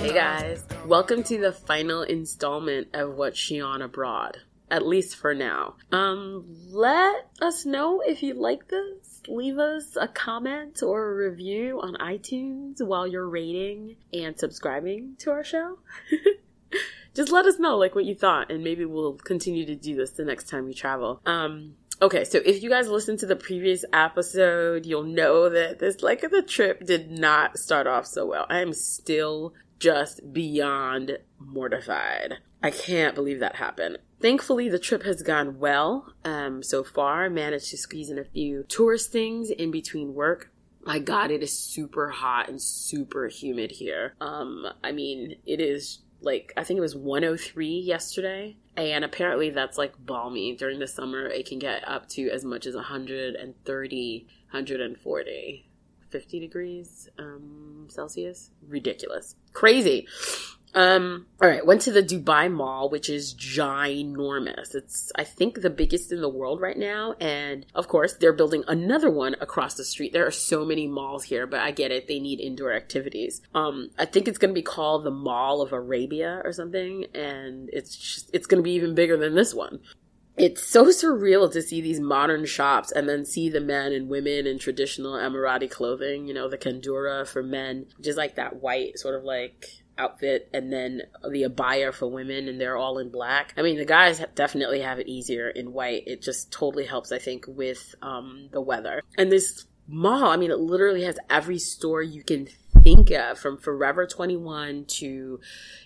Hey guys, welcome to the final installment of What's She On Abroad. At least for now. Um, let us know if you like this. Leave us a comment or a review on iTunes while you're rating and subscribing to our show. Just let us know like what you thought and maybe we'll continue to do this the next time we travel. Um, Okay, so if you guys listened to the previous episode, you'll know that this like the trip did not start off so well. I am still just beyond mortified. I can't believe that happened. Thankfully, the trip has gone well um, so far. I managed to squeeze in a few tourist things in between work. My God, it is super hot and super humid here. Um, I mean, it is like I think it was 103 yesterday, and apparently that's like balmy. During the summer, it can get up to as much as 130, 140. 50 degrees um, Celsius. Ridiculous. Crazy. Um, all right, went to the Dubai Mall, which is ginormous. It's, I think, the biggest in the world right now. And of course, they're building another one across the street. There are so many malls here, but I get it. They need indoor activities. Um, I think it's going to be called the Mall of Arabia or something. And it's just, it's going to be even bigger than this one it's so surreal to see these modern shops and then see the men and women in traditional Emirati clothing, you know, the kandura for men, just like that white sort of like outfit, and then the abaya for women, and they're all in black. I mean, the guys definitely have it easier in white. It just totally helps, I think, with um, the weather. And this mall, I mean, it literally has every store you can think of from Forever 21 to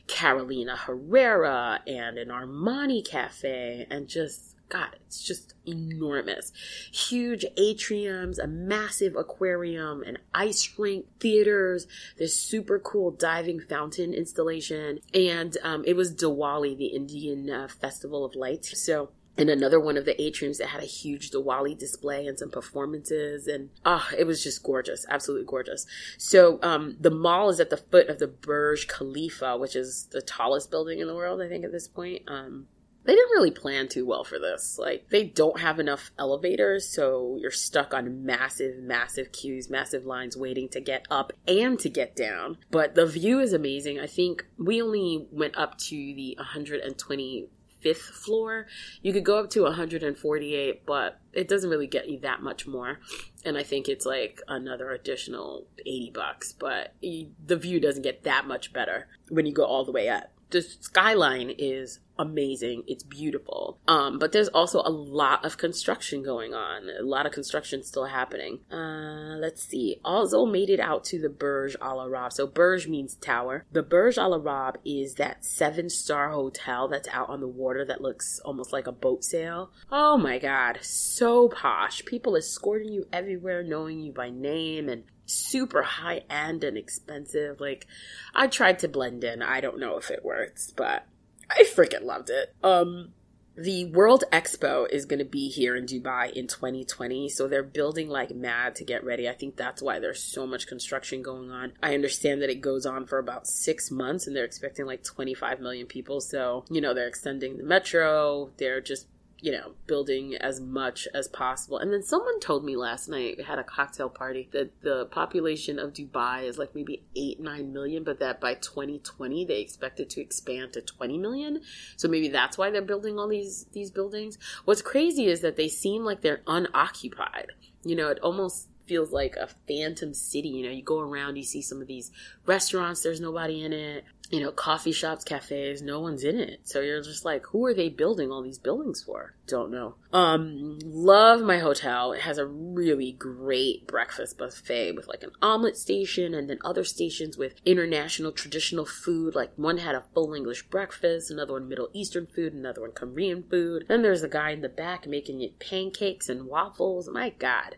Carolina Herrera and an Armani cafe and just God, it's just enormous. Huge atriums, a massive aquarium, an ice rink, theaters, this super cool diving fountain installation, and um, it was Diwali, the Indian uh, festival of lights. So in another one of the atriums that had a huge Diwali display and some performances and ah oh, it was just gorgeous absolutely gorgeous so um, the mall is at the foot of the Burj Khalifa which is the tallest building in the world I think at this point um, they didn't really plan too well for this. Like, they don't have enough elevators, so you're stuck on massive, massive queues, massive lines waiting to get up and to get down. But the view is amazing. I think we only went up to the 120 fifth floor. You could go up to 148, but it doesn't really get you that much more. And I think it's like another additional 80 bucks, but the view doesn't get that much better when you go all the way up the skyline is amazing. It's beautiful. Um, but there's also a lot of construction going on. A lot of construction still happening. Uh, let's see. Also made it out to the Burj Al Arab. So Burj means tower. The Burj Al Arab is that seven star hotel that's out on the water that looks almost like a boat sail. Oh my god, so posh. People escorting you everywhere, knowing you by name and super high end and expensive. Like, I tried to blend in. I don't know if it works, but I freaking loved it. Um, the World Expo is going to be here in Dubai in 2020, so they're building like mad to get ready. I think that's why there's so much construction going on. I understand that it goes on for about six months and they're expecting like 25 million people. So, you know, they're extending the metro, they're just you know, building as much as possible. And then someone told me last night, had a cocktail party, that the population of Dubai is like maybe 8, 9 million, but that by 2020 they expect it to expand to 20 million. So maybe that's why they're building all these, these buildings. What's crazy is that they seem like they're unoccupied. You know, it almost feels like a phantom city. You know, you go around, you see some of these restaurants, there's nobody in it you know, coffee shops, cafes, no one's in it. So you're just like, who are they building all these buildings for? Don't know. Um, love my hotel. It has a really great breakfast buffet with like an omelet station and then other stations with international traditional food. Like one had a full English breakfast, another one Middle Eastern food, another one Korean food. Then there's a guy in the back making it pancakes and waffles. My God.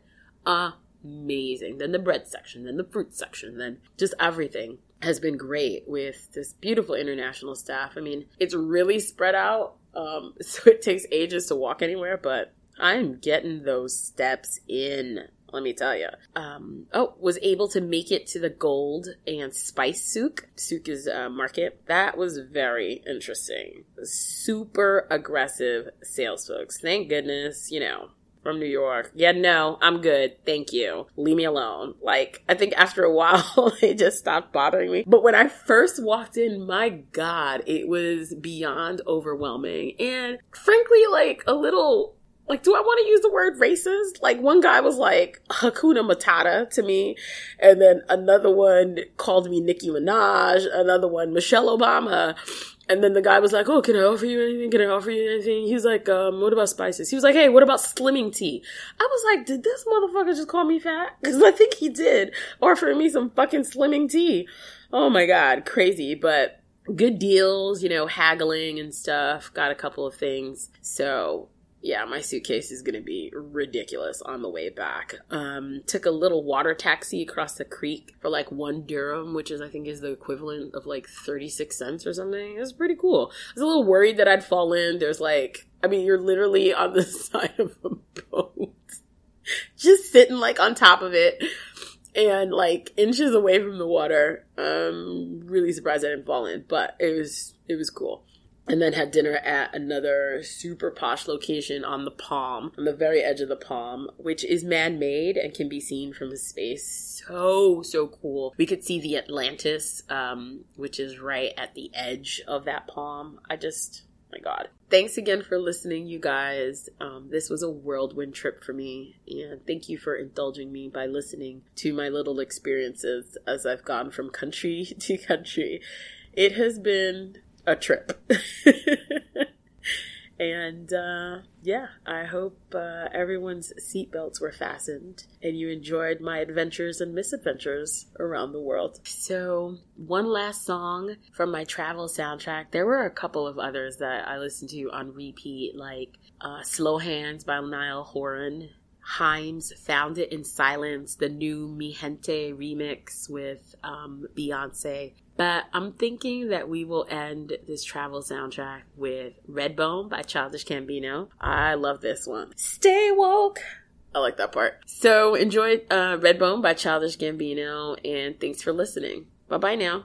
Amazing. Then the bread section, then the fruit section, then just everything has been great with this beautiful international staff. I mean, it's really spread out Um, so it takes ages to walk anywhere, but I'm getting those steps in. Let me tell you. Um, oh, was able to make it to the gold and spice souk. Souk is a market. That was very interesting. Super aggressive sales folks. Thank goodness, you know, from New York. Yeah, no, I'm good. Thank you. Leave me alone. Like, I think after a while, it just stopped bothering me. But when I first walked in, my God, it was beyond overwhelming. And frankly, like a little like, do I want to use the word racist? Like, one guy was like Hakuna Matata to me, and then another one called me Nicki Minaj, another one Michelle Obama. And then the guy was like, "Oh, can I offer you anything? Can I offer you anything?" He's like, um, "What about spices?" He was like, "Hey, what about slimming tea?" I was like, "Did this motherfucker just call me fat?" Because I think he did offer me some fucking slimming tea. Oh my god, crazy! But good deals, you know, haggling and stuff. Got a couple of things. So yeah, my suitcase is going to be ridiculous on the way back. Um, took a little water taxi across the creek for like one dirham, which is, I think, is the equivalent of like 36 cents or something. It was pretty cool. I was a little worried that I'd fall in. There's like, I mean, you're literally on the side of a boat, just sitting like on top of it and like inches away from the water. Um, really surprised I didn't fall in, but it was, it was cool and then had dinner at another super posh location on the palm, on the very edge of the palm, which is man made and can be seen from space. So, so cool. We could see the Atlantis, um, which is right at the edge of that palm. I just, my God. Thanks again for listening, you guys. Um, this was a whirlwind trip for me, and thank you for indulging me by listening to my little experiences as I've gone from country to country. It has been a trip. and uh, yeah, I hope uh, everyone's seatbelts were fastened and you enjoyed my adventures and misadventures around the world. So, one last song from my travel soundtrack. There were a couple of others that I listened to on repeat, like uh, Slow Hands by Niall Horan. Haim's Found It in Silence, the new Mi Gente remix with um, Beyonce. But I'm thinking that we will end this travel soundtrack with Redbone by Childish Gambino. I love this one. Stay woke. I like that part. So enjoy uh, Redbone by Childish Gambino, and thanks for listening. Bye bye now.